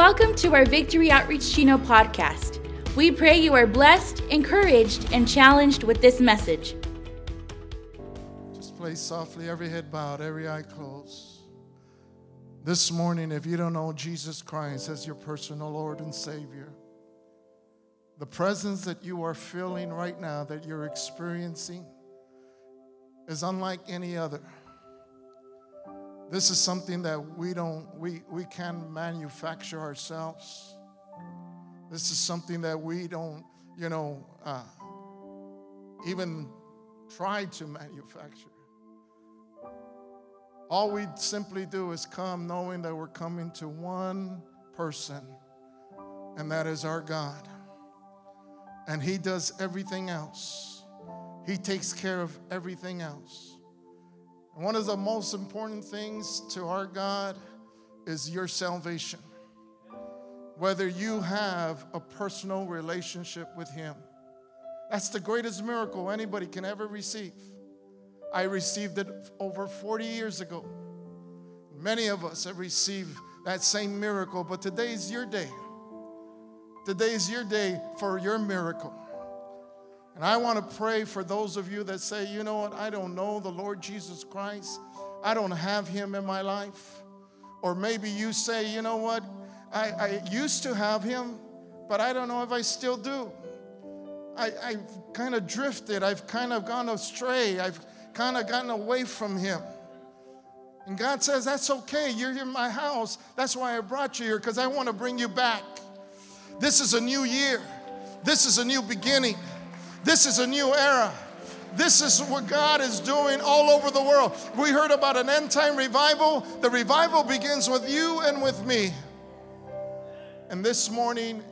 Welcome to our Victory Outreach Chino podcast. We pray you are blessed, encouraged, and challenged with this message. Just play softly, every head bowed, every eye closed. This morning, if you don't know Jesus Christ as your personal Lord and Savior, the presence that you are feeling right now, that you're experiencing, is unlike any other. This is something that we don't, we, we can manufacture ourselves. This is something that we don't, you know, uh, even try to manufacture. All we simply do is come knowing that we're coming to one person, and that is our God. And He does everything else, He takes care of everything else. One of the most important things to our God is your salvation. Whether you have a personal relationship with Him. That's the greatest miracle anybody can ever receive. I received it over 40 years ago. Many of us have received that same miracle, but today's your day. Today's your day for your miracle. And I want to pray for those of you that say, you know what, I don't know the Lord Jesus Christ. I don't have him in my life. Or maybe you say, you know what, I, I used to have him, but I don't know if I still do. I, I've kind of drifted, I've kind of gone astray, I've kind of gotten away from him. And God says, That's okay. You're in my house. That's why I brought you here, because I want to bring you back. This is a new year, this is a new beginning. This is a new era. This is what God is doing all over the world. We heard about an end time revival. The revival begins with you and with me. And this morning,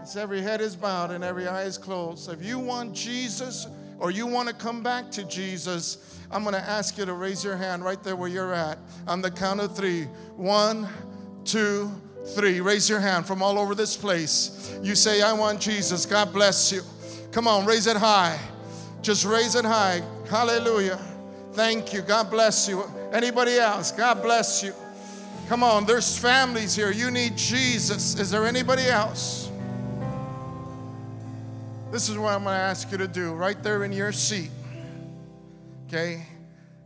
as every head is bowed and every eye is closed, if you want Jesus or you want to come back to Jesus, I'm going to ask you to raise your hand right there where you're at on the count of three. One, two, three. Raise your hand from all over this place. You say, I want Jesus. God bless you. Come on, raise it high. Just raise it high. Hallelujah. Thank you. God bless you. Anybody else? God bless you. Come on, there's families here. You need Jesus. Is there anybody else? This is what I'm going to ask you to do right there in your seat. Okay?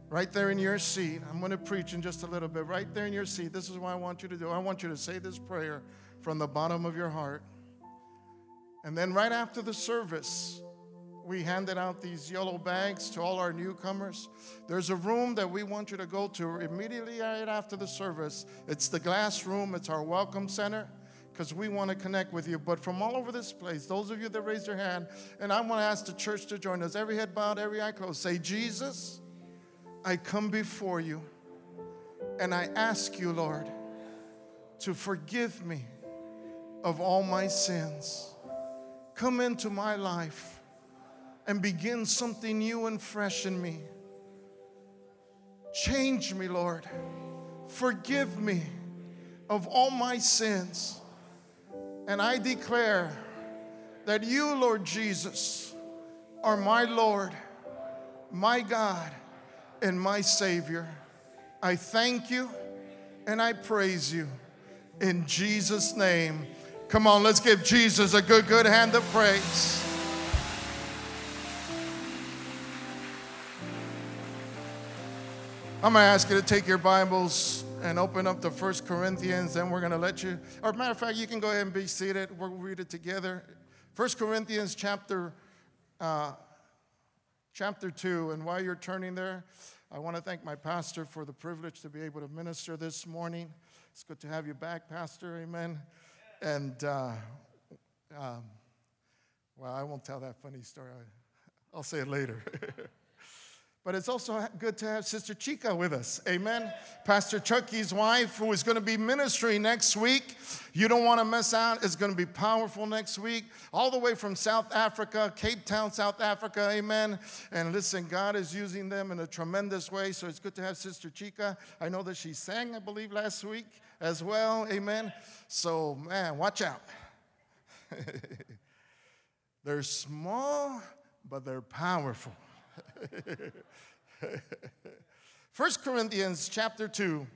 Right there in your seat. I'm going to preach in just a little bit. Right there in your seat. This is what I want you to do. I want you to say this prayer from the bottom of your heart. And then, right after the service, we handed out these yellow bags to all our newcomers. There's a room that we want you to go to immediately right after the service. It's the glass room, it's our welcome center because we want to connect with you. But from all over this place, those of you that raised your hand, and I want to ask the church to join us. Every head bowed, every eye closed. Say, Jesus, I come before you and I ask you, Lord, to forgive me of all my sins come into my life and begin something new and fresh in me. Change me, Lord. Forgive me of all my sins. And I declare that you, Lord Jesus, are my Lord, my God, and my Savior. I thank you and I praise you in Jesus' name. Come on, let's give Jesus a good, good hand of praise. I'm going to ask you to take your Bibles and open up to First Corinthians, then we're going to let you, or matter of fact, you can go ahead and be seated. We'll read it together. First Corinthians chapter, uh, chapter 2. And while you're turning there, I want to thank my pastor for the privilege to be able to minister this morning. It's good to have you back, Pastor. Amen. And, uh, um, well, I won't tell that funny story. I'll say it later. but it's also good to have Sister Chica with us. Amen. Pastor Chucky's wife, who is going to be ministering next week. You don't want to miss out. It's going to be powerful next week. All the way from South Africa, Cape Town, South Africa. Amen. And listen, God is using them in a tremendous way. So it's good to have Sister Chica. I know that she sang, I believe, last week as well. Amen. So, man, watch out. they're small, but they're powerful. First Corinthians chapter 2.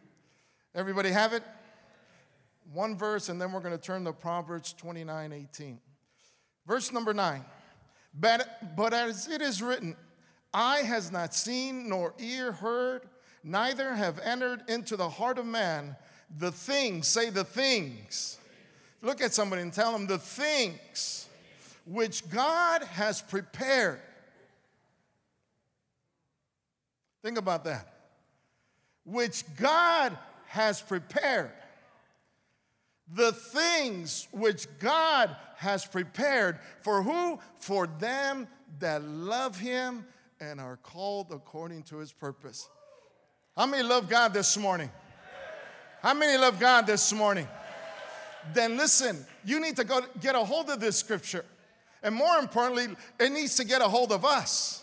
Everybody have it? One verse, and then we're going to turn to Proverbs 29 18. Verse number 9. But, but as it is written, eye has not seen, nor ear heard, neither have entered into the heart of man the things, say the things. Look at somebody and tell them the things which God has prepared. Think about that. Which God has prepared. The things which God has prepared for who? For them that love Him and are called according to His purpose. How many love God this morning? How many love God this morning? Then listen, you need to go get a hold of this scripture. And more importantly, it needs to get a hold of us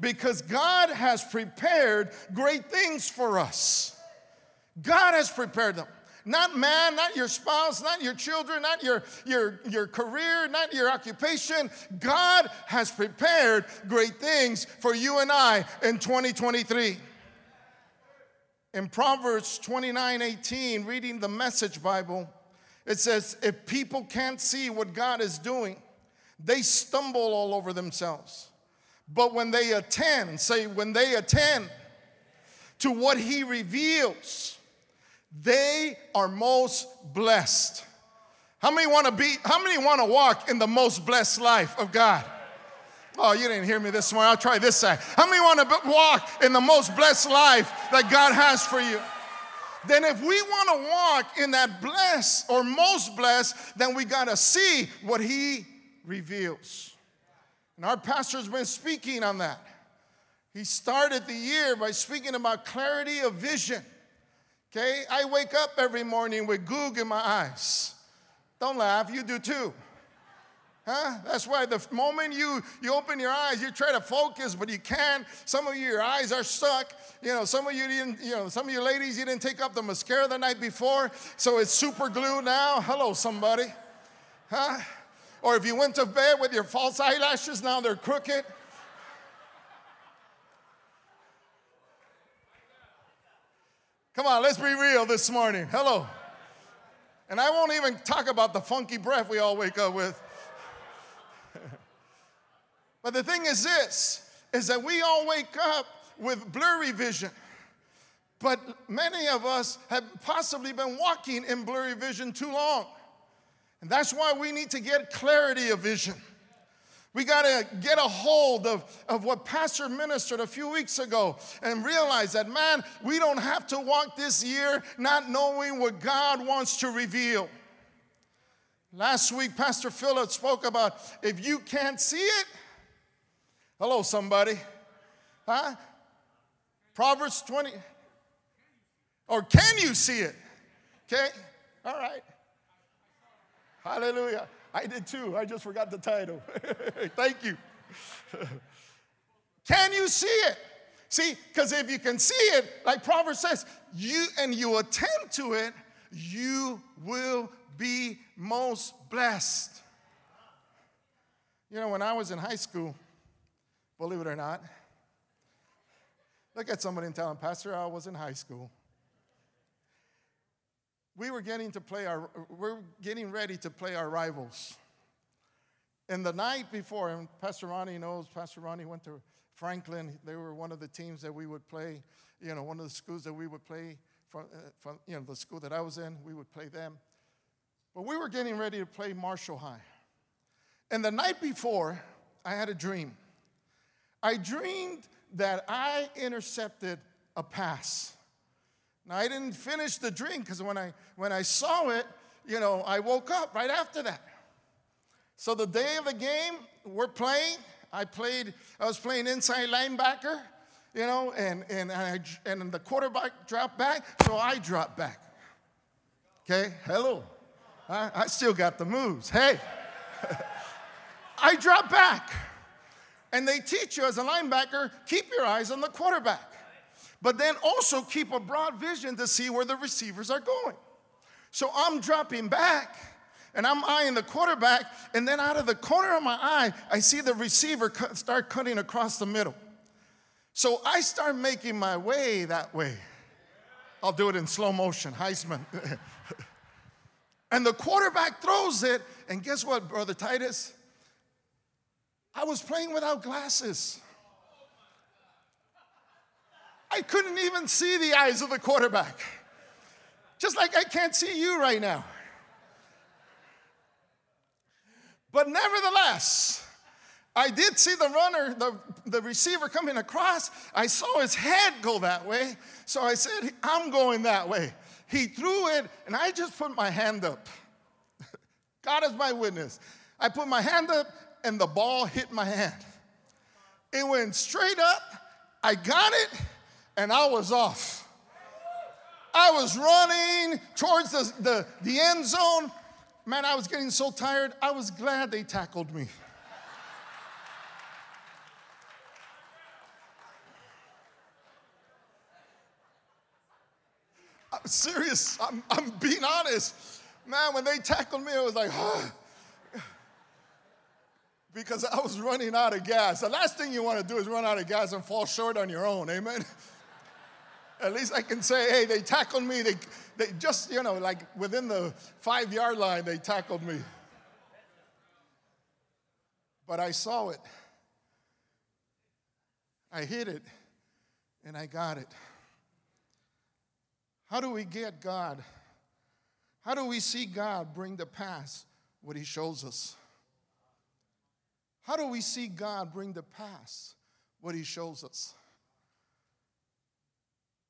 because God has prepared great things for us. God has prepared them. Not man, not your spouse, not your children, not your, your, your career, not your occupation. God has prepared great things for you and I in 2023. In Proverbs 29 18, reading the Message Bible, it says, If people can't see what God is doing, they stumble all over themselves. But when they attend, say, when they attend to what He reveals, they are most blessed. How many want to be, how many want to walk in the most blessed life of God? Oh, you didn't hear me this morning. I'll try this side. How many want to walk in the most blessed life that God has for you? Then, if we want to walk in that blessed or most blessed, then we got to see what He reveals. And our pastor's been speaking on that. He started the year by speaking about clarity of vision. Okay, I wake up every morning with goog in my eyes. Don't laugh, you do too. Huh? That's why the moment you, you open your eyes, you try to focus, but you can't. Some of you, your eyes are stuck. You know, some of you didn't, you know, some of you ladies, you didn't take up the mascara the night before, so it's super glue now. Hello, somebody. Huh? Or if you went to bed with your false eyelashes, now they're crooked. Come on, let's be real this morning. Hello. And I won't even talk about the funky breath we all wake up with. But the thing is this is that we all wake up with blurry vision. But many of us have possibly been walking in blurry vision too long. And that's why we need to get clarity of vision. We got to get a hold of, of what Pastor ministered a few weeks ago and realize that, man, we don't have to walk this year not knowing what God wants to reveal. Last week, Pastor Phillips spoke about if you can't see it, Hello, somebody. Huh? Proverbs 20. Or can you see it? Okay? All right. Hallelujah. I did too. I just forgot the title. Thank you. can you see it? See, because if you can see it, like Proverbs says, you and you attend to it, you will be most blessed. You know, when I was in high school, believe it or not. Look at somebody and tell them, Pastor, I was in high school. We were getting to play our, we're getting ready to play our rivals. And the night before, and Pastor Ronnie knows, Pastor Ronnie went to Franklin. They were one of the teams that we would play, you know, one of the schools that we would play from, uh, from you know, the school that I was in, we would play them. But we were getting ready to play Marshall High. And the night before, I had a dream. I dreamed that I intercepted a pass. Now, I didn't finish the dream because when I, when I saw it, you know, I woke up right after that. So the day of the game, we're playing. I played, I was playing inside linebacker, you know, and, and, I, and the quarterback dropped back, so I dropped back. Okay, hello. I, I still got the moves. Hey, I dropped back. And they teach you as a linebacker keep your eyes on the quarterback, but then also keep a broad vision to see where the receivers are going. So I'm dropping back and I'm eyeing the quarterback, and then out of the corner of my eye, I see the receiver cut, start cutting across the middle. So I start making my way that way. I'll do it in slow motion, Heisman. And the quarterback throws it, and guess what, Brother Titus? I was playing without glasses. I couldn't even see the eyes of the quarterback. Just like I can't see you right now. But nevertheless, I did see the runner, the, the receiver coming across. I saw his head go that way. So I said, I'm going that way. He threw it, and I just put my hand up. God is my witness. I put my hand up, and the ball hit my hand. It went straight up. I got it, and I was off. I was running towards the, the, the end zone. Man, I was getting so tired. I was glad they tackled me. I'm serious. I'm, I'm being honest. Man, when they tackled me, I was like, oh. because I was running out of gas. The last thing you want to do is run out of gas and fall short on your own. Amen. At least I can say, hey, they tackled me. They, they just, you know, like within the five yard line, they tackled me. But I saw it. I hit it and I got it. How do we get God? How do we see God bring to pass what He shows us? How do we see God bring to pass what He shows us?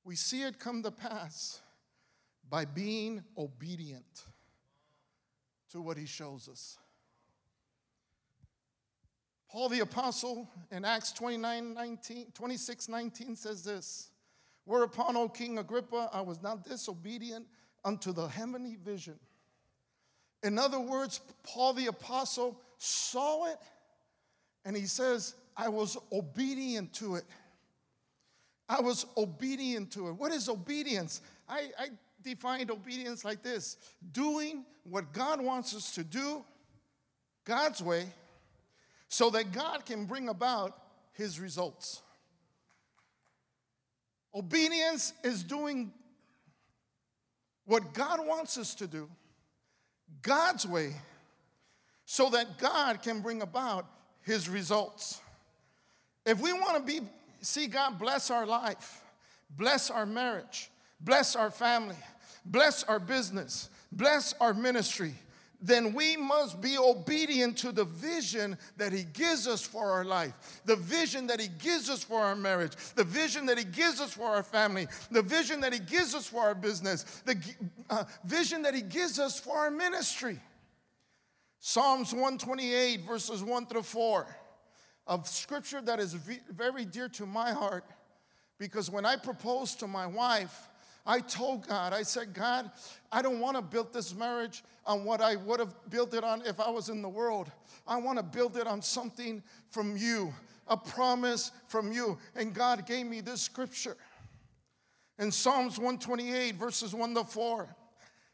We see it come to pass by being obedient to what He shows us. Paul the Apostle in Acts 29 19, 26 19 says this. Whereupon, O King Agrippa, I was not disobedient unto the heavenly vision. In other words, Paul the Apostle saw it and he says, I was obedient to it. I was obedient to it. What is obedience? I, I defined obedience like this doing what God wants us to do God's way so that God can bring about his results. Obedience is doing what God wants us to do, God's way, so that God can bring about his results. If we want to be see God bless our life, bless our marriage, bless our family, bless our business, bless our ministry, then we must be obedient to the vision that He gives us for our life, the vision that He gives us for our marriage, the vision that He gives us for our family, the vision that He gives us for our business, the uh, vision that He gives us for our ministry. Psalms 128, verses 1 through 4, of scripture that is very dear to my heart because when I proposed to my wife, I told God, I said, God, I don't want to build this marriage on what I would have built it on if I was in the world. I want to build it on something from you, a promise from you. And God gave me this scripture. In Psalms 128, verses 1 to 4,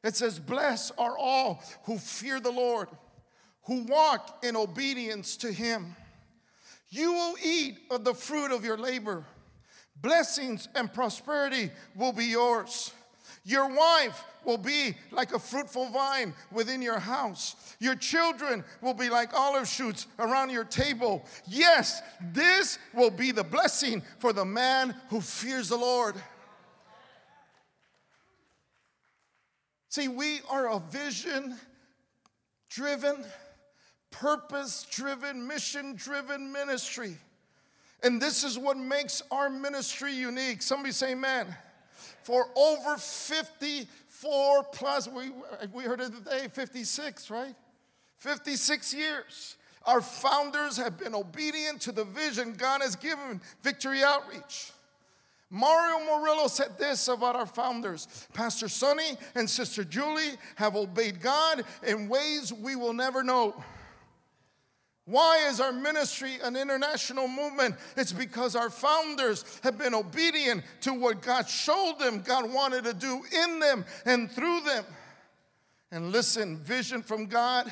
it says, Blessed are all who fear the Lord, who walk in obedience to him. You will eat of the fruit of your labor. Blessings and prosperity will be yours. Your wife will be like a fruitful vine within your house. Your children will be like olive shoots around your table. Yes, this will be the blessing for the man who fears the Lord. See, we are a vision driven, purpose driven, mission driven ministry. And this is what makes our ministry unique. Somebody say, Amen. For over 54 plus, we, we heard it today, 56, right? 56 years. Our founders have been obedient to the vision God has given Victory Outreach. Mario Murillo said this about our founders Pastor Sonny and Sister Julie have obeyed God in ways we will never know. Why is our ministry an international movement? It's because our founders have been obedient to what God showed them God wanted to do in them and through them. And listen, vision from God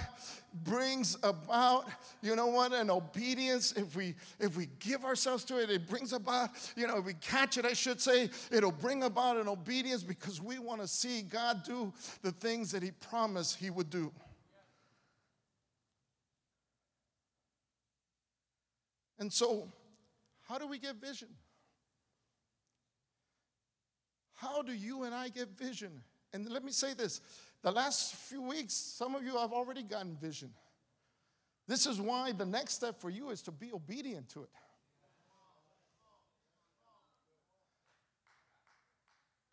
brings about you know what an obedience if we if we give ourselves to it it brings about you know if we catch it i should say it'll bring about an obedience because we want to see god do the things that he promised he would do and so how do we get vision how do you and i get vision and let me say this the last few weeks, some of you have already gotten vision. This is why the next step for you is to be obedient to it.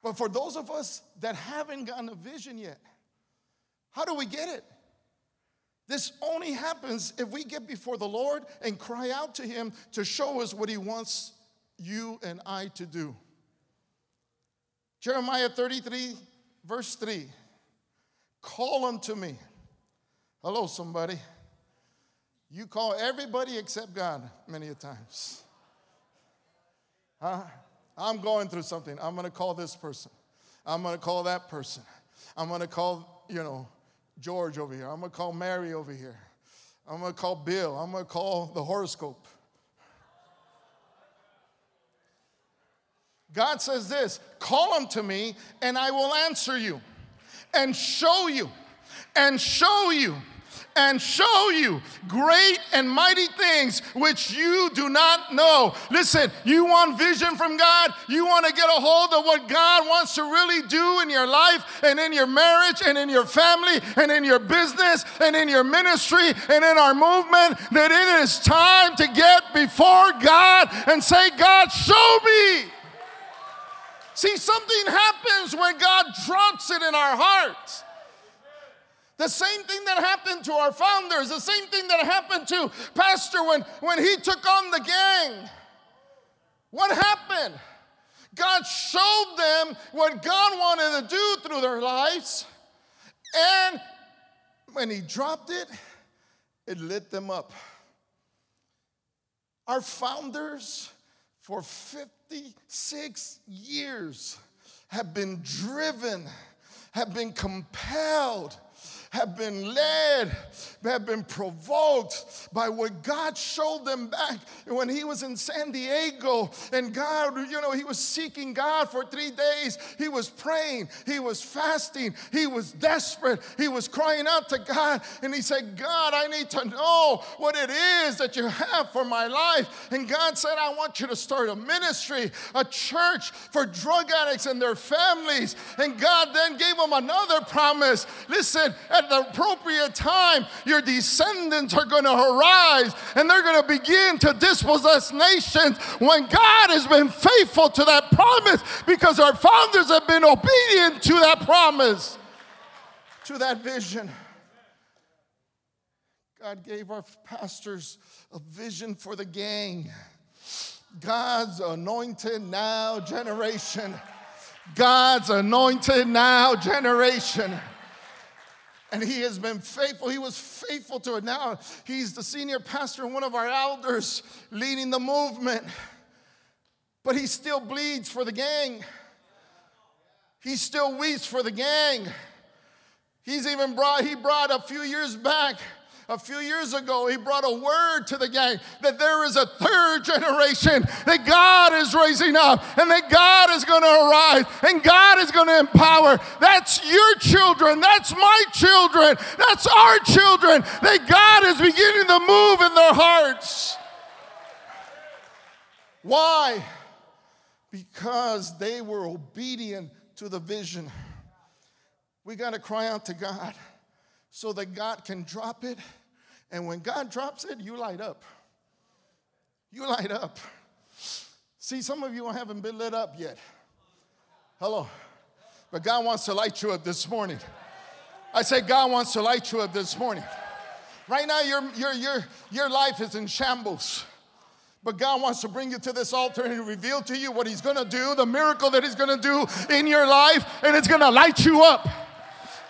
But for those of us that haven't gotten a vision yet, how do we get it? This only happens if we get before the Lord and cry out to Him to show us what He wants you and I to do. Jeremiah 33, verse 3. Call unto me. Hello, somebody. You call everybody except God many a times. Huh? I'm going through something. I'm going to call this person. I'm going to call that person. I'm going to call, you know, George over here. I'm going to call Mary over here. I'm going to call Bill. I'm going to call the horoscope. God says this call unto me, and I will answer you and show you and show you and show you great and mighty things which you do not know. Listen, you want vision from God? You want to get a hold of what God wants to really do in your life and in your marriage and in your family and in your business and in your ministry and in our movement? That it is time to get before God and say, God, show me. See, something happens when God drops it in our hearts. The same thing that happened to our founders, the same thing that happened to Pastor when, when he took on the gang. What happened? God showed them what God wanted to do through their lives, and when He dropped it, it lit them up. Our founders, for 56 years have been driven, have been compelled have been led, have been provoked by what God showed them back when he was in San Diego. And God, you know, he was seeking God for three days. He was praying, he was fasting, he was desperate, he was crying out to God. And he said, God, I need to know what it is that you have for my life. And God said, I want you to start a ministry, a church for drug addicts and their families. And God then gave him another promise. Listen, at the appropriate time, your descendants are going to arise and they're going to begin to dispossess nations when God has been faithful to that promise because our fathers have been obedient to that promise, to that vision. God gave our pastors a vision for the gang. God's anointed now generation. God's anointed now generation. And he has been faithful. He was faithful to it. Now he's the senior pastor and one of our elders leading the movement. But he still bleeds for the gang. He still weeps for the gang. He's even brought, he brought a few years back a few years ago, he brought a word to the gang that there is a third generation that God is raising up and that God is going to arise and God is going to empower. That's your children. That's my children. That's our children that God is beginning to move in their hearts. Why? Because they were obedient to the vision. We got to cry out to God so that God can drop it and when God drops it, you light up. You light up. See, some of you haven't been lit up yet. Hello. But God wants to light you up this morning. I say, God wants to light you up this morning. Right now, your, your, your, your life is in shambles. But God wants to bring you to this altar and reveal to you what He's gonna do, the miracle that He's gonna do in your life, and it's gonna light you up.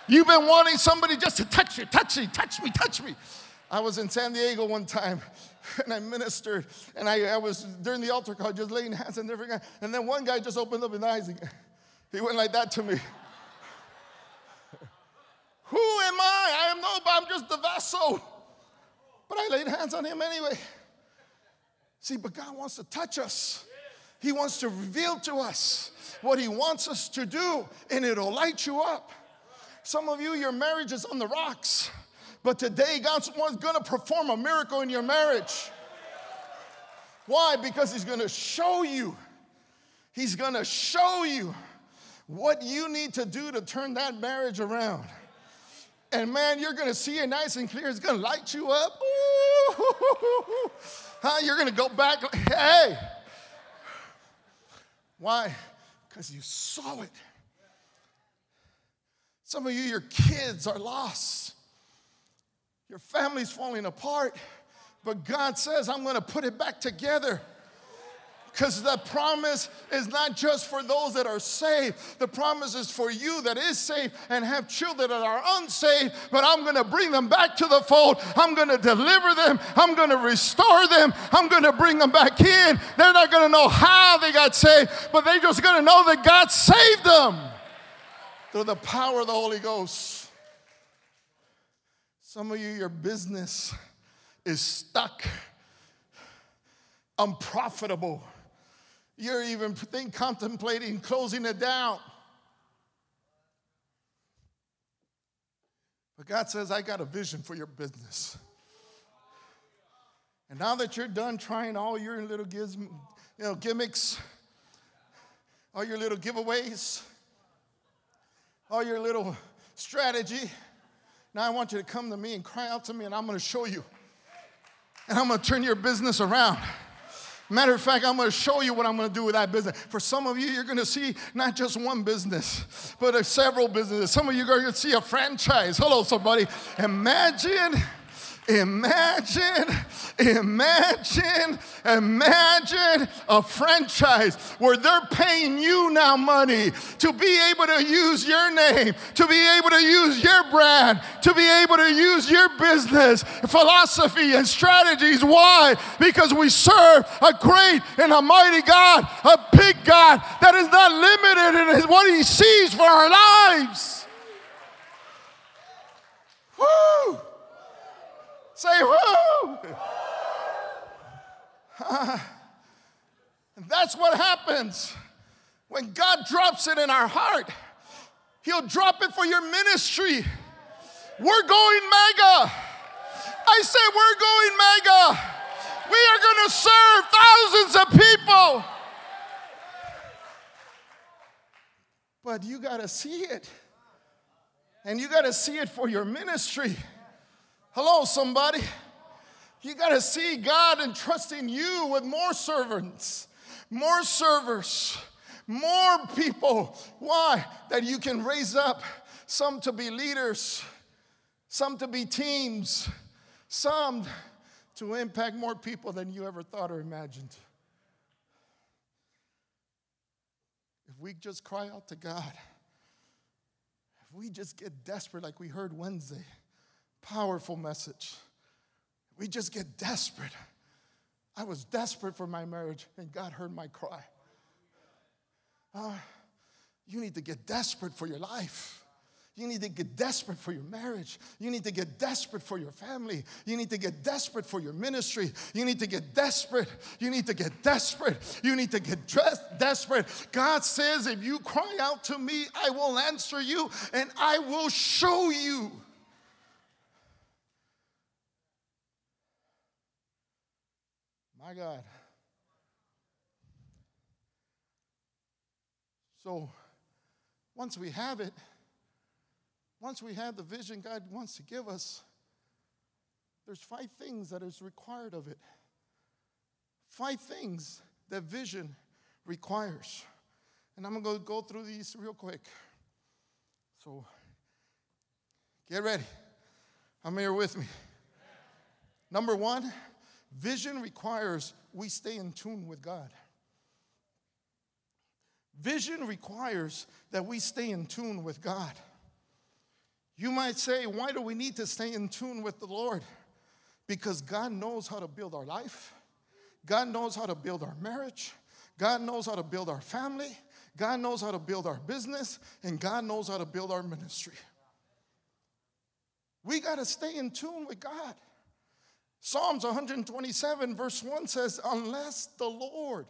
You've been wanting somebody just to touch you, touch me, touch me, touch me. I was in San Diego one time and I ministered and I, I was during the altar call just laying hands on different guys. And then one guy just opened up his eyes. He went like that to me. Who am I? I am no I'm just the vessel. But I laid hands on him anyway. See, but God wants to touch us. He wants to reveal to us what He wants us to do, and it'll light you up. Some of you, your marriage is on the rocks, but today God's going to perform a miracle in your marriage. Why? Because He's going to show you. He's going to show you what you need to do to turn that marriage around. And man, you're going to see it nice and clear. It's going to light you up. Huh? You're going to go back. Hey. Why? Because you saw it. Some of you, your kids are lost. Your family's falling apart. But God says, I'm to put it back together. Because the promise is not just for those that are saved, the promise is for you that is saved and have children that are unsaved. But I'm going to bring them back to the fold. I'm going to deliver them. I'm going to restore them. I'm going to bring them back in. They're not going to know how they got saved, but they're just going to know that God saved them through the power of the Holy Ghost. Some of you, your business is stuck, unprofitable you're even think, contemplating closing it down. But God says, I got a vision for your business. And now that you're done trying all your little giz, you know, gimmicks, all your little giveaways, all your little strategy, now I want you to come to me and cry out to me, and I'm going to show you. And I'm going to turn your business around. Matter of fact, I'm going to show you what I'm going to do with that business. For some of you, you're going to see not just one business, but several businesses. Some of you are going to see a franchise. Hello, somebody. Imagine Imagine, imagine, imagine a franchise where they're paying you now money to be able to use your name, to be able to use your brand, to be able to use your business philosophy and strategies. Why? Because we serve a great and a mighty God, a big God that is not limited in what He sees for our lives. Woo! Say, whoo! and that's what happens when God drops it in our heart. He'll drop it for your ministry. We're going mega. I say we're going mega. We are going to serve thousands of people. But you got to see it. And you got to see it for your ministry. Hello, somebody. You got to see God entrusting you with more servants, more servers, more people. Why? That you can raise up some to be leaders, some to be teams, some to impact more people than you ever thought or imagined. If we just cry out to God, if we just get desperate like we heard Wednesday, Powerful message. We just get desperate. I was desperate for my marriage, and God heard my cry. Uh, you need to get desperate for your life. You need to get desperate for your marriage. You need to get desperate for your family. You need to get desperate for your ministry. You need to get desperate. You need to get desperate. You need to get dressed, desperate. God says, if you cry out to me, I will answer you and I will show you. My God. So once we have it, once we have the vision God wants to give us, there's five things that is required of it. Five things that vision requires. And I'm going to go through these real quick. So get ready. I'm here with me. Number one, Vision requires we stay in tune with God. Vision requires that we stay in tune with God. You might say, why do we need to stay in tune with the Lord? Because God knows how to build our life, God knows how to build our marriage, God knows how to build our family, God knows how to build our business, and God knows how to build our ministry. We got to stay in tune with God. Psalms 127, verse 1 says, Unless the Lord,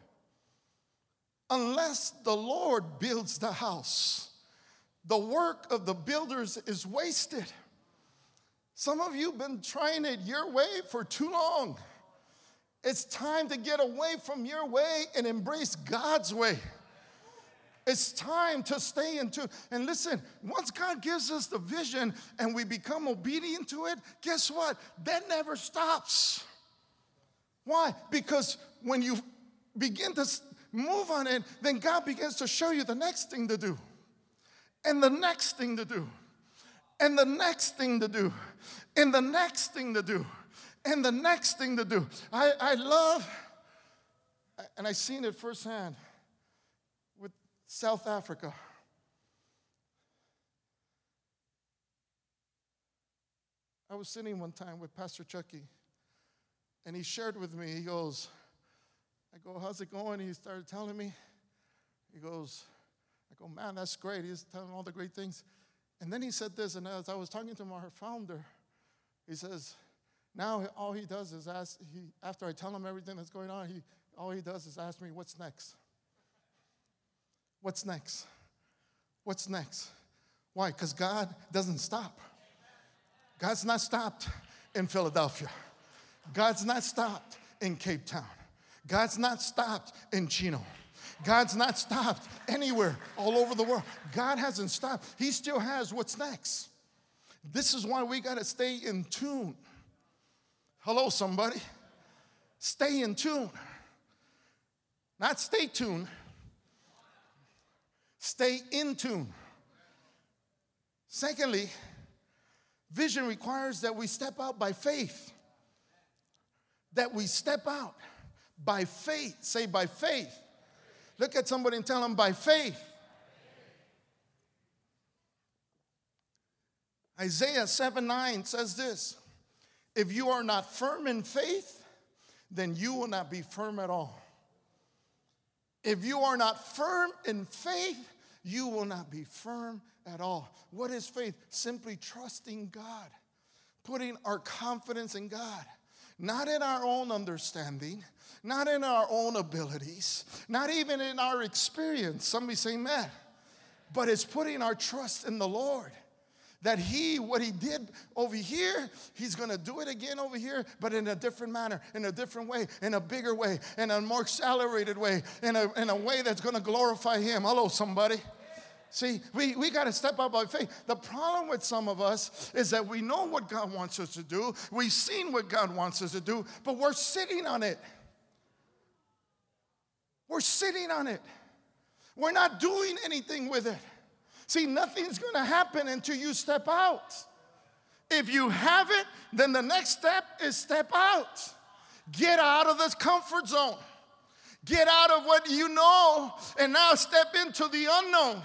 unless the Lord builds the house, the work of the builders is wasted. Some of you have been trying it your way for too long. It's time to get away from your way and embrace God's way. It's time to stay in tune. And listen, once God gives us the vision and we become obedient to it, guess what? That never stops. Why? Because when you begin to move on it, then God begins to show you the next thing to do, and the next thing to do, and the next thing to do, and the next thing to do, and the next thing to do. I, I love, and I've seen it firsthand South Africa. I was sitting one time with Pastor Chucky, and he shared with me, he goes, I go, how's it going? He started telling me. He goes, I go, man, that's great. He's telling all the great things. And then he said this, and as I was talking to our founder, he says, now all he does is ask, he, after I tell him everything that's going on, he, all he does is ask me, what's next? What's next? What's next? Why? Because God doesn't stop. God's not stopped in Philadelphia. God's not stopped in Cape Town. God's not stopped in Chino. God's not stopped anywhere all over the world. God hasn't stopped. He still has what's next. This is why we got to stay in tune. Hello, somebody. Stay in tune. Not stay tuned, Stay in tune. Secondly, vision requires that we step out by faith. That we step out by faith. Say, by faith. Look at somebody and tell them, by faith. Isaiah 7 9 says this If you are not firm in faith, then you will not be firm at all. If you are not firm in faith, you will not be firm at all. What is faith? Simply trusting God, putting our confidence in God, not in our own understanding, not in our own abilities, not even in our experience. Somebody say, man, but it's putting our trust in the Lord that he, what he did over here, he's gonna do it again over here, but in a different manner, in a different way, in a bigger way, in a more accelerated way, in a, in a way that's gonna glorify him. Hello, somebody. See, we, we got to step up by faith. The problem with some of us is that we know what God wants us to do, we've seen what God wants us to do, but we're sitting on it. We're sitting on it. We're not doing anything with it. See, nothing's going to happen until you step out. If you have it, then the next step is step out. Get out of this comfort zone. Get out of what you know and now step into the unknown.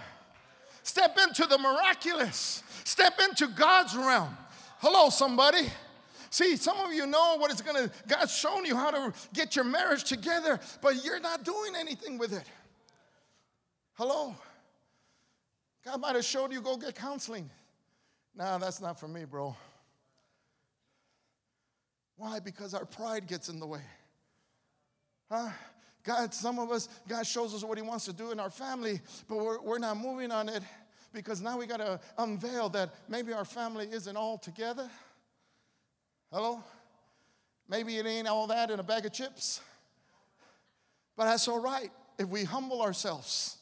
Step into the miraculous. Step into God's realm. Hello, somebody. See, some of you know what it's gonna, God's shown you how to get your marriage together, but you're not doing anything with it. Hello? God might have showed you go get counseling. Nah, that's not for me, bro. Why? Because our pride gets in the way. Huh? God, some of us, God shows us what He wants to do in our family, but we're, we're not moving on it because now we got to unveil that maybe our family isn't all together. Hello? Maybe it ain't all that in a bag of chips. But that's all right if we humble ourselves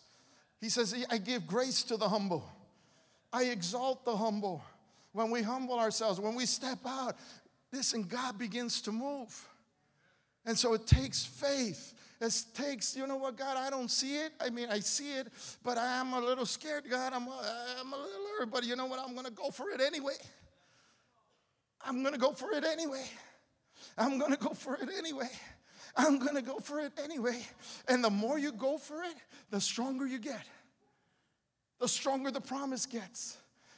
he says, I give grace to the humble. I exalt the humble. When we humble ourselves, when we step out, listen, God begins to move. And so it takes faith. It takes, you know what, God, I don't see it. I mean, I see it, but I'm a little scared, God. I'm a, I'm a little hurt, but you know what? I'm going to go for it anyway. I'm going to go for it anyway. I'm going to go for it anyway. I'm to go for it anyway. And the more you go for it, the stronger you get. The stronger the promise gets.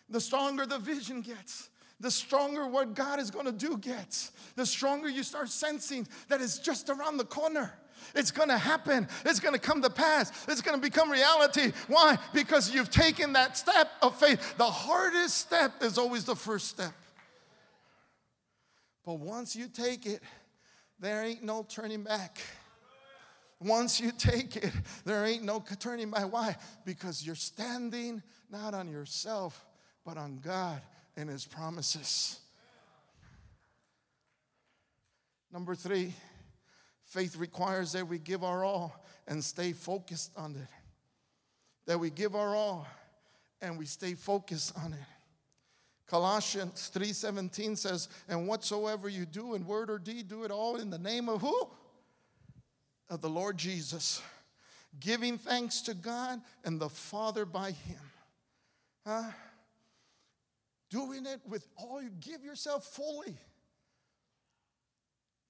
The stronger the vision gets. The stronger what God is to do gets. The stronger you start sensing that it's just around the corner. It's going to happen. It's going to come to pass. It's going to become reality. Why? Because you've taken that step of faith. The hardest step is always the first step. But once you take it, there ain't no turning back. Once you take it, there ain't no turning back. Why? Because you're standing not on yourself, but on God and His promises. Number three, faith requires that we give our all and stay focused on it. That we give our all and we stay focused on it. Colossians 3:17 says, "And whatsoever you do in word or deed, do it all in the name of who? Of the Lord Jesus, giving thanks to God and the Father by him." Huh? Doing it with all you give yourself fully.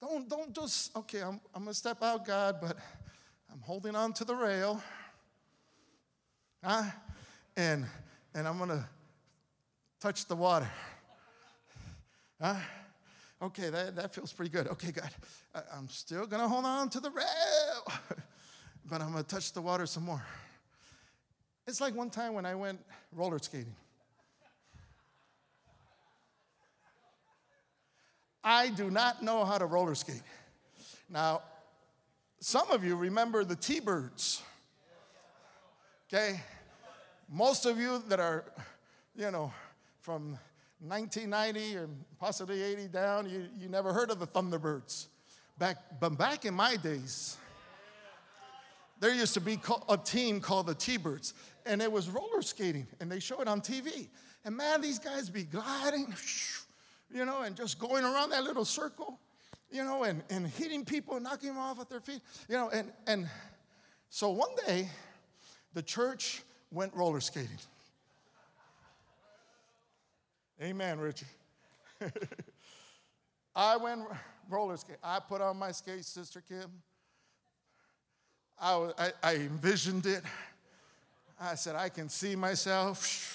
Don't, don't just, okay, I'm, I'm gonna step out, God, but I'm holding on to the rail. Huh? And and I'm gonna touch the water. Huh? Okay, that, that feels pretty good. Okay, God, I, I'm still gonna hold on to the rail, but I'm gonna touch the water some more. It's like one time when I went roller skating. I do not know how to roller skate. Now, some of you remember the T Birds. Okay? Most of you that are, you know, from 1990 or possibly 80 down, you, you never heard of the Thunderbirds. Back, but back in my days, there used to be a team called the T-Birds, and it was roller skating, and they show it on TV. And man, these guys be gliding, you know, and just going around that little circle, you know, and, and hitting people, knocking them off at their feet, you know, and, and so one day, the church went roller skating. Amen, Richard. I went roller skate. I put on my skates, Sister Kim. I, I, I envisioned it. I said, I can see myself.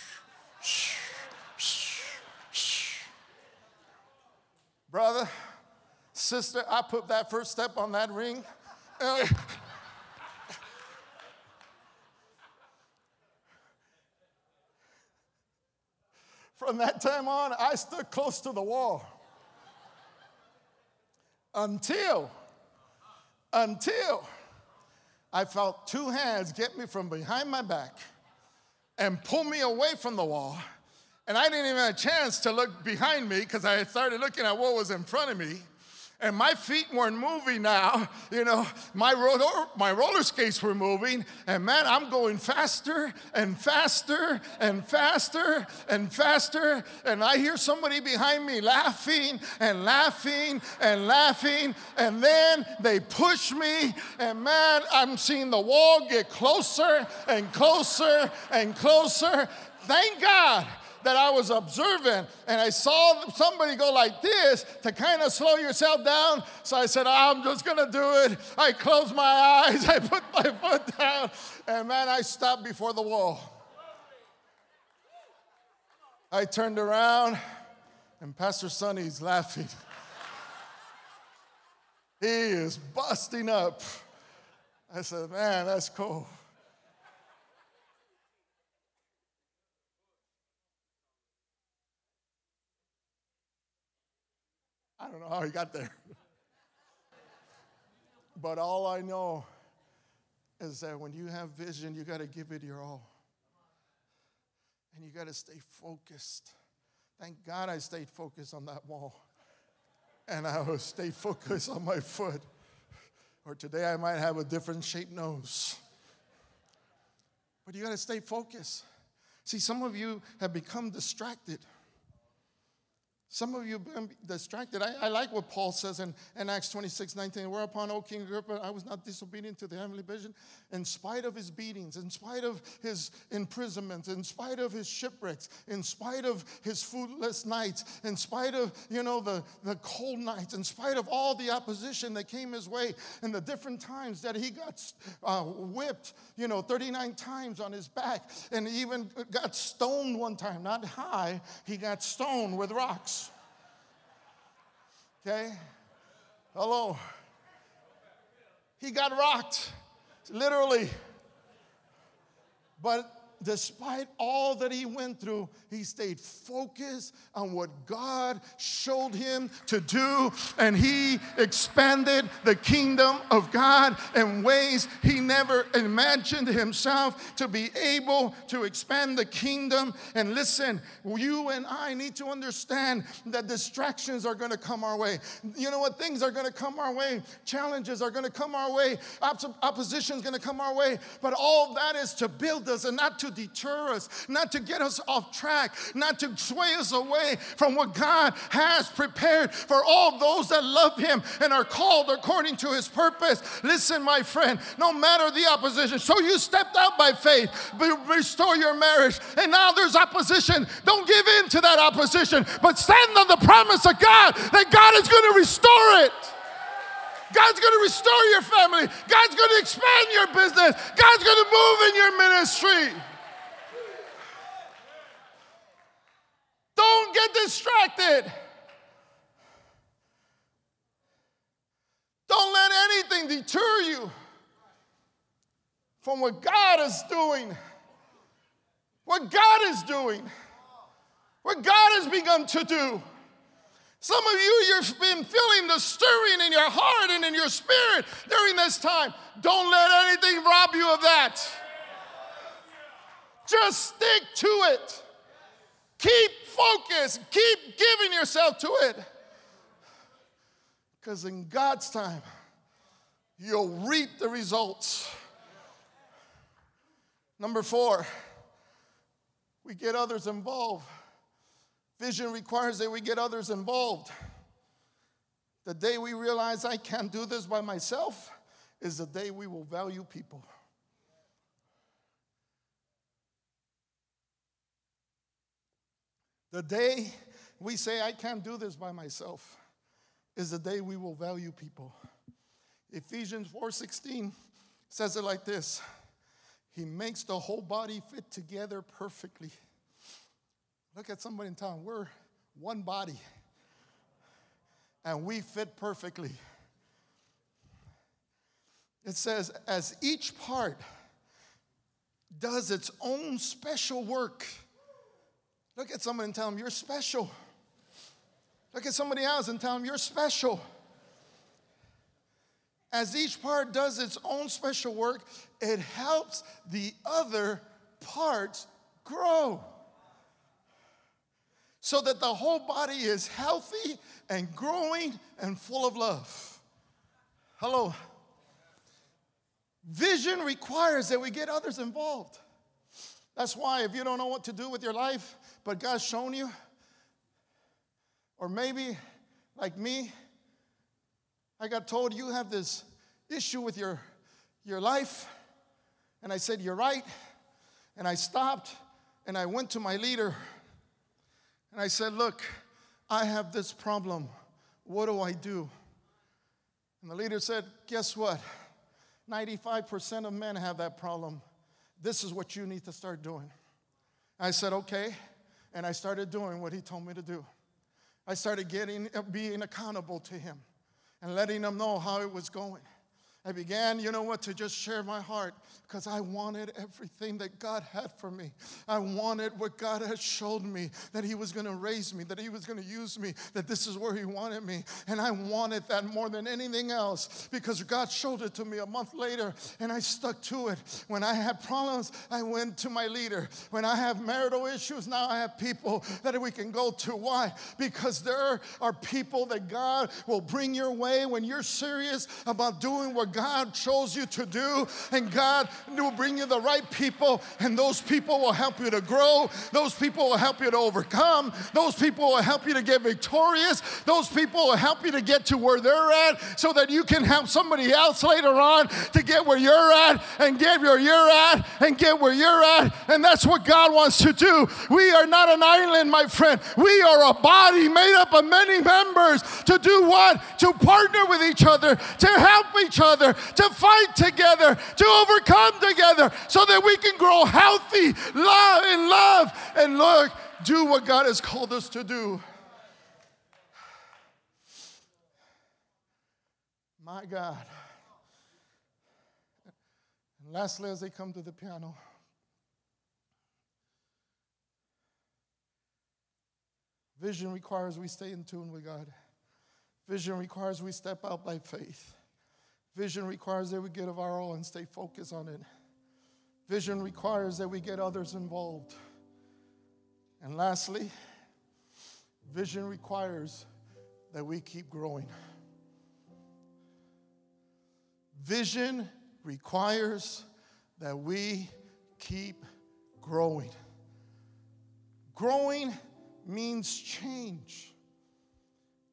Brother, sister, I put that first step on that ring. From that time on, I stood close to the wall. Until, until I felt two hands get me from behind my back and pull me away from the wall. And I didn't even have a chance to look behind me because I started looking at what was in front of me and my feet weren't moving now. You know, my roller, my roller skates were moving, and man, I'm going faster and faster and faster and faster. And I hear somebody behind me laughing and laughing and laughing, and then they push me, and man, I'm seeing the wall get closer and closer and closer. Thank God that I was observing, and I saw somebody go like this to kind of slow yourself down. So I said, I'm just gonna do it. I closed my eyes, I put my foot down, and man, I stopped before the wall. I turned around and Pastor Sonny's laughing. he is busting up. I said, Man, that's cool. I don't know how he got there. but all I know is that when you have vision, you got to give it your all. And you got to stay focused. Thank God I stayed focused on that wall. And I will stay focused on my foot. Or today I might have a different shaped nose. But you got to stay focused. See, some of you have become distracted. Some of you have been distracted. I, I, like what Paul says in, in Acts 26 19. Whereupon, O King Agrippa, I was not disobedient to the heavenly vision, in spite of his beatings, in spite of his imprisonments, in spite of his shipwrecks, in spite of his foodless nights, in spite of, you know, the, the cold nights, in spite of all the opposition that came his way, and the different times that he got uh, whipped, you know, 39 times on his back, and even got stoned one time, not high, he got stoned with rocks. Okay? Hello. He got rocked, literally. But despite all that he went through, he stayed focused on what God showed him to do, and he expanded the kingdom of God in ways he never imagined himself to be able to expand the kingdom. And listen, you and I need to understand that distractions are going to come our way. You know what? Things are going to come our way, challenges are going to come our way, opposition is going to come our way, but all that is to build us and not to deter us, not to get us off track, not to sway us away from what God has prepared for all those that love Him and are called according to His purpose. Listen, my friend, no matter the opposition, so you stepped out by faith, restore your marriage, and now there's opposition. Don't give in to that opposition, but stand on the promise of God that God is going to restore it. God's going to restore your family. God's going to expand your business. God's going to move in your ministry. Don't get distracted. Don't let anything deter you from what God is doing. What God is doing. What God has begun to do. Some of you, you've been feeling the stirring in your heart and in your spirit during this time. Don't let anything rob you of that. Just stick to it. Keep focused. Keep giving yourself to it. Because in God's time, you'll reap the results. Number four, we get others involved. Vision requires that we get others involved. The day we realize I can't do this by myself is the day we will value people. The day we say, I can't do this by myself, is the day we will value people. Ephesians 4:16 says it like this: He makes the whole body fit together perfectly. Look at somebody in town. We're one body, and we fit perfectly. It says, as each part does its own special work Look at someone and tell them, You're special. Look at somebody else and tell them, You're special. As each part does its own special work, it helps the other parts grow. So that the whole body is healthy and growing and full of love. Hello. Vision requires that we get others involved. That's why, if you don't know what to do with your life, but God's shown you, or maybe like me, I got told you have this issue with your, your life. And I said, You're right. And I stopped and I went to my leader and I said, Look, I have this problem. What do I do? And the leader said, Guess what? 95% of men have that problem. This is what you need to start doing. I said, okay. And I started doing what he told me to do. I started getting, being accountable to him and letting him know how it was going. I began, you know what, to just share my heart because I wanted everything that God had for me. I wanted what God had showed me that He was going to raise me, that He was going to use me, that this is where He wanted me. And I wanted that more than anything else because God showed it to me a month later and I stuck to it. When I had problems, I went to my leader. When I have marital issues, now I have people that we can go to. Why? Because there are people that God will bring your way when you're serious about doing what God chose you to do, and God will bring you the right people, and those people will help you to grow. Those people will help you to overcome. Those people will help you to get victorious. Those people will help you to get to where they're at so that you can help somebody else later on to get where you're at and get where you're at and get where you're at. And that's what God wants to do. We are not an island, my friend. We are a body made up of many members to do what? To partner with each other, to help each other together, to fight together, to overcome together, so that we can grow healthy, love and love and look, do what God has called us to do. My God. And lastly, as they come to the piano, vision requires we stay in tune with God. Vision requires we step out by faith. Vision requires that we get of our all and stay focused on it. Vision requires that we get others involved. And lastly, vision requires that we keep growing. Vision requires that we keep growing. Growing means change.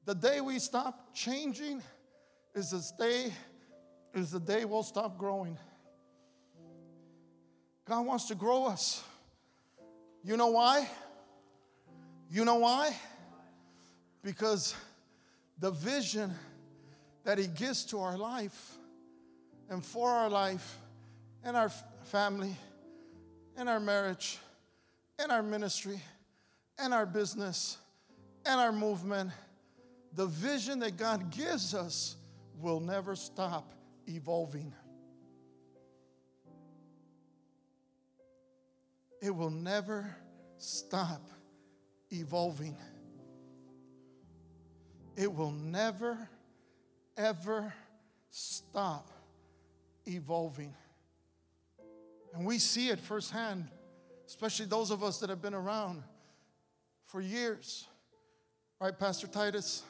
The day we stop changing is the day is the day we'll stop growing. God wants to grow us. You know why? You know why? Because the vision that He gives to our life and for our life and our family and our marriage and our ministry and our business and our movement, the vision that God gives us will never stop evolving. It will never stop evolving. It will never, ever stop evolving. And we see it firsthand, especially those of us that have been around for years. Right, Pastor Titus?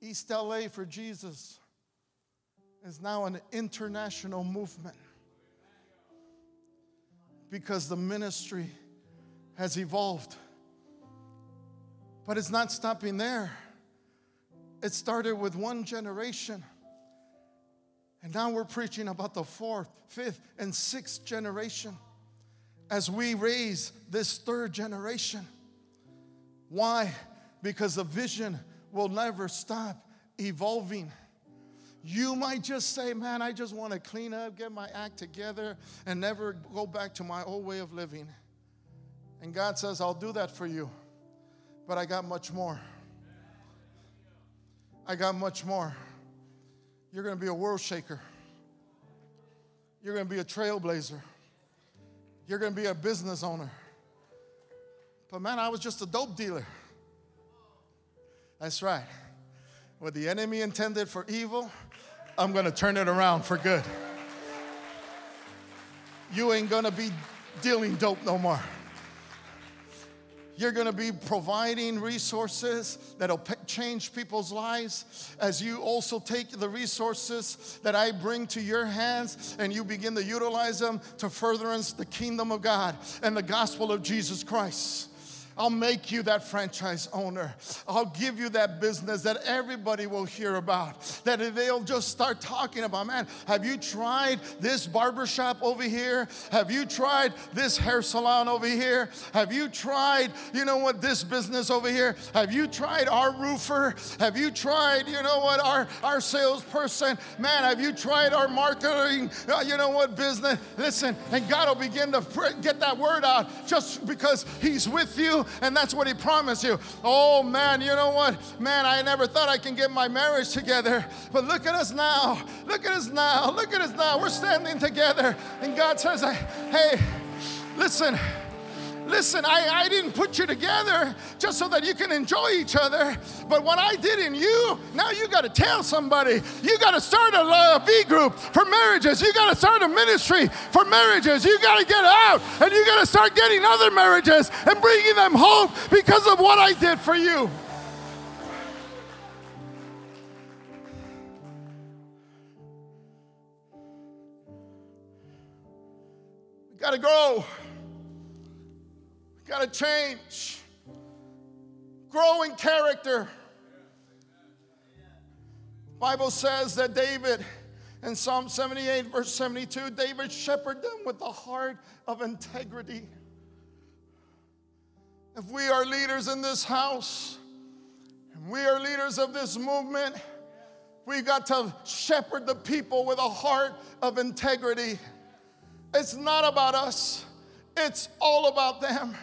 East LA for Jesus is now an international movement because the ministry has evolved. But it's not stopping there. It started with one generation. And now we're preaching about the fourth, fifth, and sixth generation as we raise this third generation. Why? Because the vision will never stop evolving. You might just say, Man, I just want to clean up, get my act together, and never go back to my old way of living. And God says, I'll do that for you, but I got much more. I got much more. You're going to be a world shaker. You're going to be a trailblazer. You're going to be a business owner. But man, I was just a dope dealer. That's right. What the enemy intended for evil, I'm going to turn it around for good. You ain't going to be dealing dope no more. You're going to be providing resources that'll p- change people's lives as you also take the resources that I bring to your hands and you begin to utilize them to furtherance the kingdom of God and the gospel of Jesus Christ. I'll make you that franchise owner. I'll give you that business that everybody will hear about. That they'll just start talking about, man, have you tried this barbershop over here? Have you tried this hair salon over here? Have you tried, you know what, this business over here? Have you tried our roofer? Have you tried, you know what, our, our salesperson? Man, have you tried our marketing, uh, you know what, business? Listen, and God will begin to get that word out just because He's with you and that's what He promised you. Oh man, you know what? Man, I never thought I can get my marriage together, but look at us now. Look at us now. Look at us now. We're standing together, and God says, Hey, listen. Listen, I, I didn't put you together just so that you can enjoy each other. But what I did in you, now you got to tell somebody. You got to start a, V group for marriages. You got to start a ministry for marriages. You got to get out and you got to start getting other marriages and bringing them home because of what I did for you. Got to grow. Got to change. Grow in character. Bible says that David in Psalm 78 verse 72 David shepherded them with the heart of integrity. If we are leaders in this house and we are leaders of this movement, we got to shepherd the people with a heart of integrity. It's not about us. It's all about them.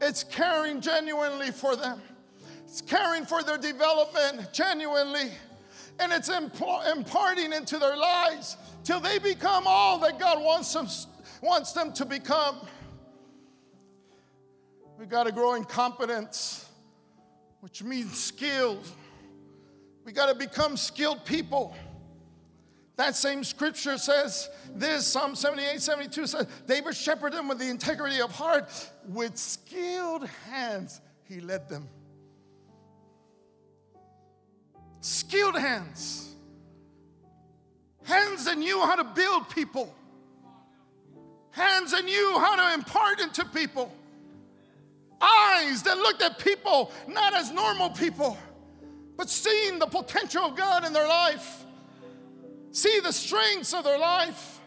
It's caring genuinely for them. It's caring for their development genuinely. And it's imparting into their lives till they become all that God wants them, wants them to become. We got to grow in competence. which means skills. We got to become skilled people. That same scripture says this Psalm 78 72 says, David shepherded them with the integrity of heart. With skilled hands, he led them. Skilled hands. Hands that knew how to build people, hands that knew how to impart into people, eyes that looked at people not as normal people, but seeing the potential of God in their life see the strengths of their life,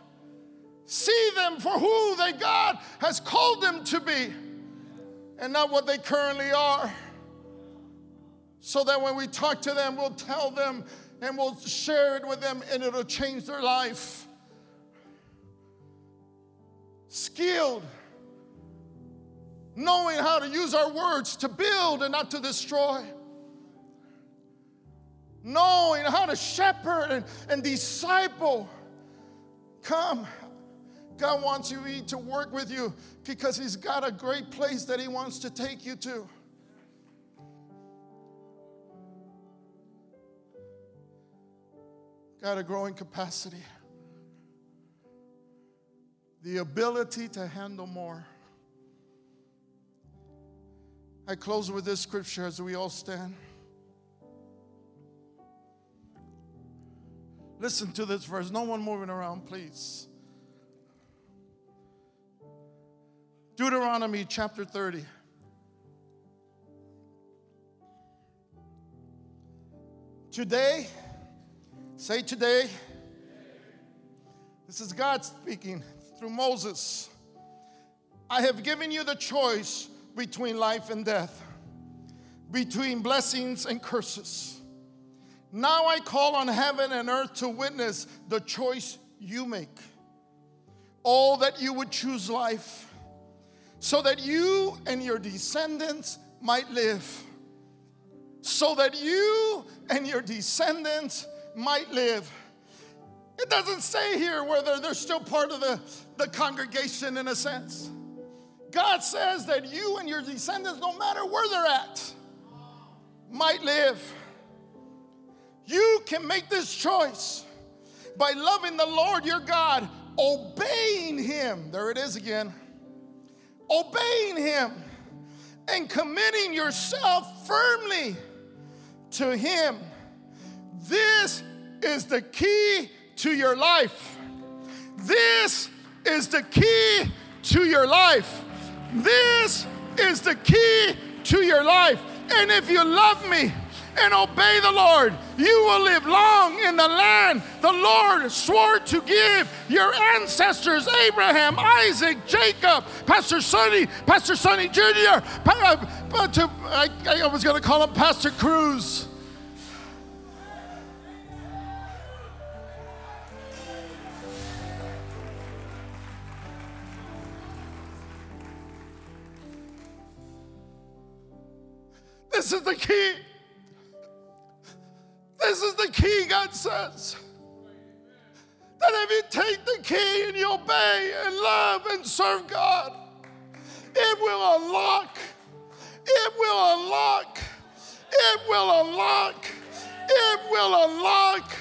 see them for who they God has called them to be, and not what they currently are. So that when we talk to them, we'll tell them and we'll share it with them, and it'll change their life. Skilled, knowing how to use our words to build and not to destroy knowing how to shepherd and, and disciple. Come. God wants you to work with you because He's got a great place that He wants to take you to. Got a growing capacity, the ability to handle more. I close with this scripture as we all stand. Listen to this verse. No one moving around, please. Deuteronomy chapter 30. Today, say today, this is God speaking through Moses. I have given you the choice between life and death, between blessings and curses. Now I call on heaven and earth to witness the choice you make. All that you would choose life, so that you and your descendants might live. So that you and your descendants might live. It doesn't say here whether they're still part of the, the congregation in a sense. God says that you and your descendants, no matter where they're at, might live. You can make this choice by loving the Lord your God, obeying Him. There it is again. Obeying Him and committing yourself firmly to Him. This is the key to your life. This is the key to your life. This is the key to your life. And if you love me, and obey the Lord, you will live long in the land the Lord swore to give your ancestors Abraham, Isaac, Jacob, Pastor Sonny, Pastor Sonny Jr., uh, to, I, I was going to call him Pastor Cruz. This is the key. This is the key, God says. That if you take the key and you obey and love and serve God, it will unlock, it will unlock, it will unlock, it will unlock,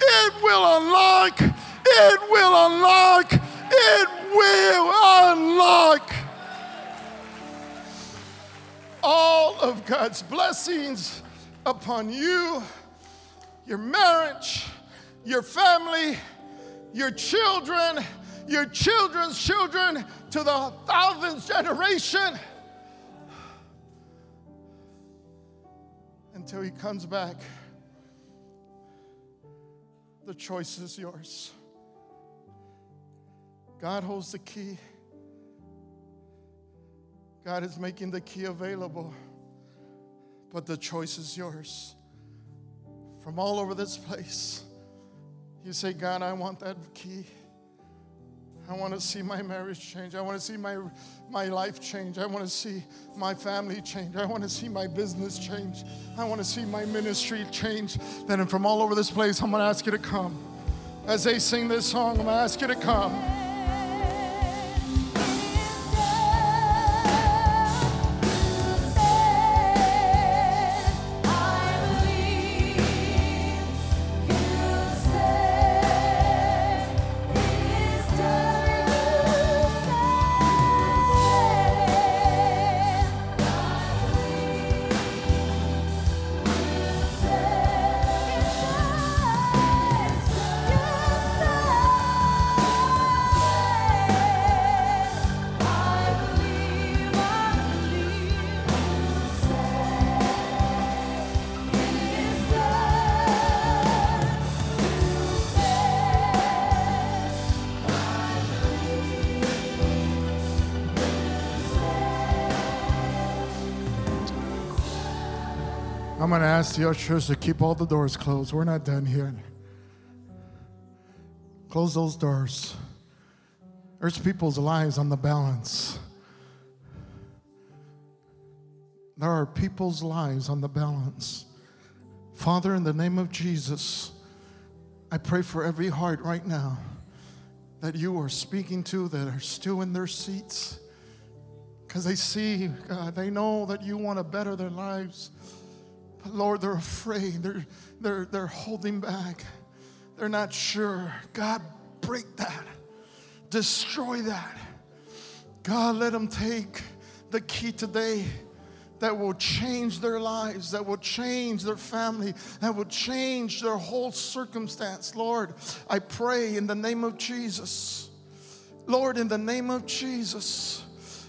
it will unlock, it will unlock, it will unlock all of God's blessings upon you your marriage, your family, your children, your children's children to the thousandth generation until he comes back. The choice is yours. God holds the key. God is making the key available, but the choice is yours from all over this place. You say, God, I want that key. I want to see my marriage change. I want to see my, my life change. I want to see my family change. I want to see my business change. I want to see my ministry change. Then, from all over this place, I'm going to ask you to come. As they sing this song, I'm going to ask you to come. Ask the ushers to keep all the doors closed. We're not done here. Close those doors. There's people's lives on the balance. There are people's lives on the balance. Father, in the name of Jesus, I pray for every heart right now that you are speaking to that are still in their seats because they see, God, they know that you want to better their lives. Lord, they're afraid, they're, they're, they're holding back, they're not sure. God, break that, destroy that. God, let them take the key today that will change their lives, that will change their family, that will change their whole circumstance. Lord, I pray in the name of Jesus. Lord, in the name of Jesus.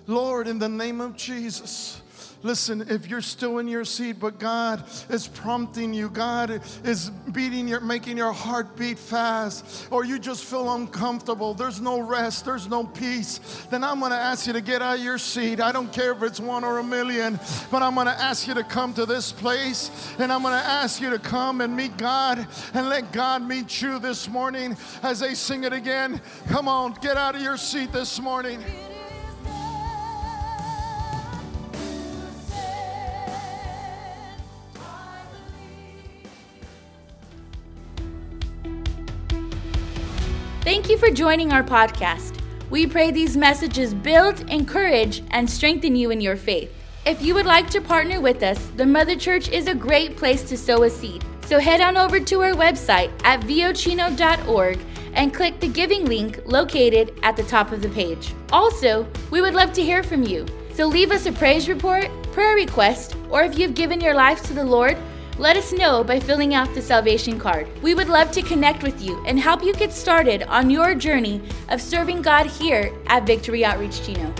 Lord, in the name of Jesus. Listen, if you're still in your seat, but God is prompting you, God is beating your, making your heart beat fast, or you just feel uncomfortable, there's no rest, there's no peace, then I'm gonna ask you to get out of your seat. I don't care if it's one or a million, but I'm gonna ask you to come to this place and I'm gonna ask you to come and meet God and let God meet you this morning as they sing it again. Come on, get out of your seat this morning. Thank you for joining our podcast. We pray these messages build, encourage, and strengthen you in your faith. If you would like to partner with us, the Mother Church is a great place to sow a seed. So head on over to our website at vochino.org and click the giving link located at the top of the page. Also, we would love to hear from you. So leave us a praise report, prayer request, or if you've given your life to the Lord, let us know by filling out the salvation card. We would love to connect with you and help you get started on your journey of serving God here at Victory Outreach Chino.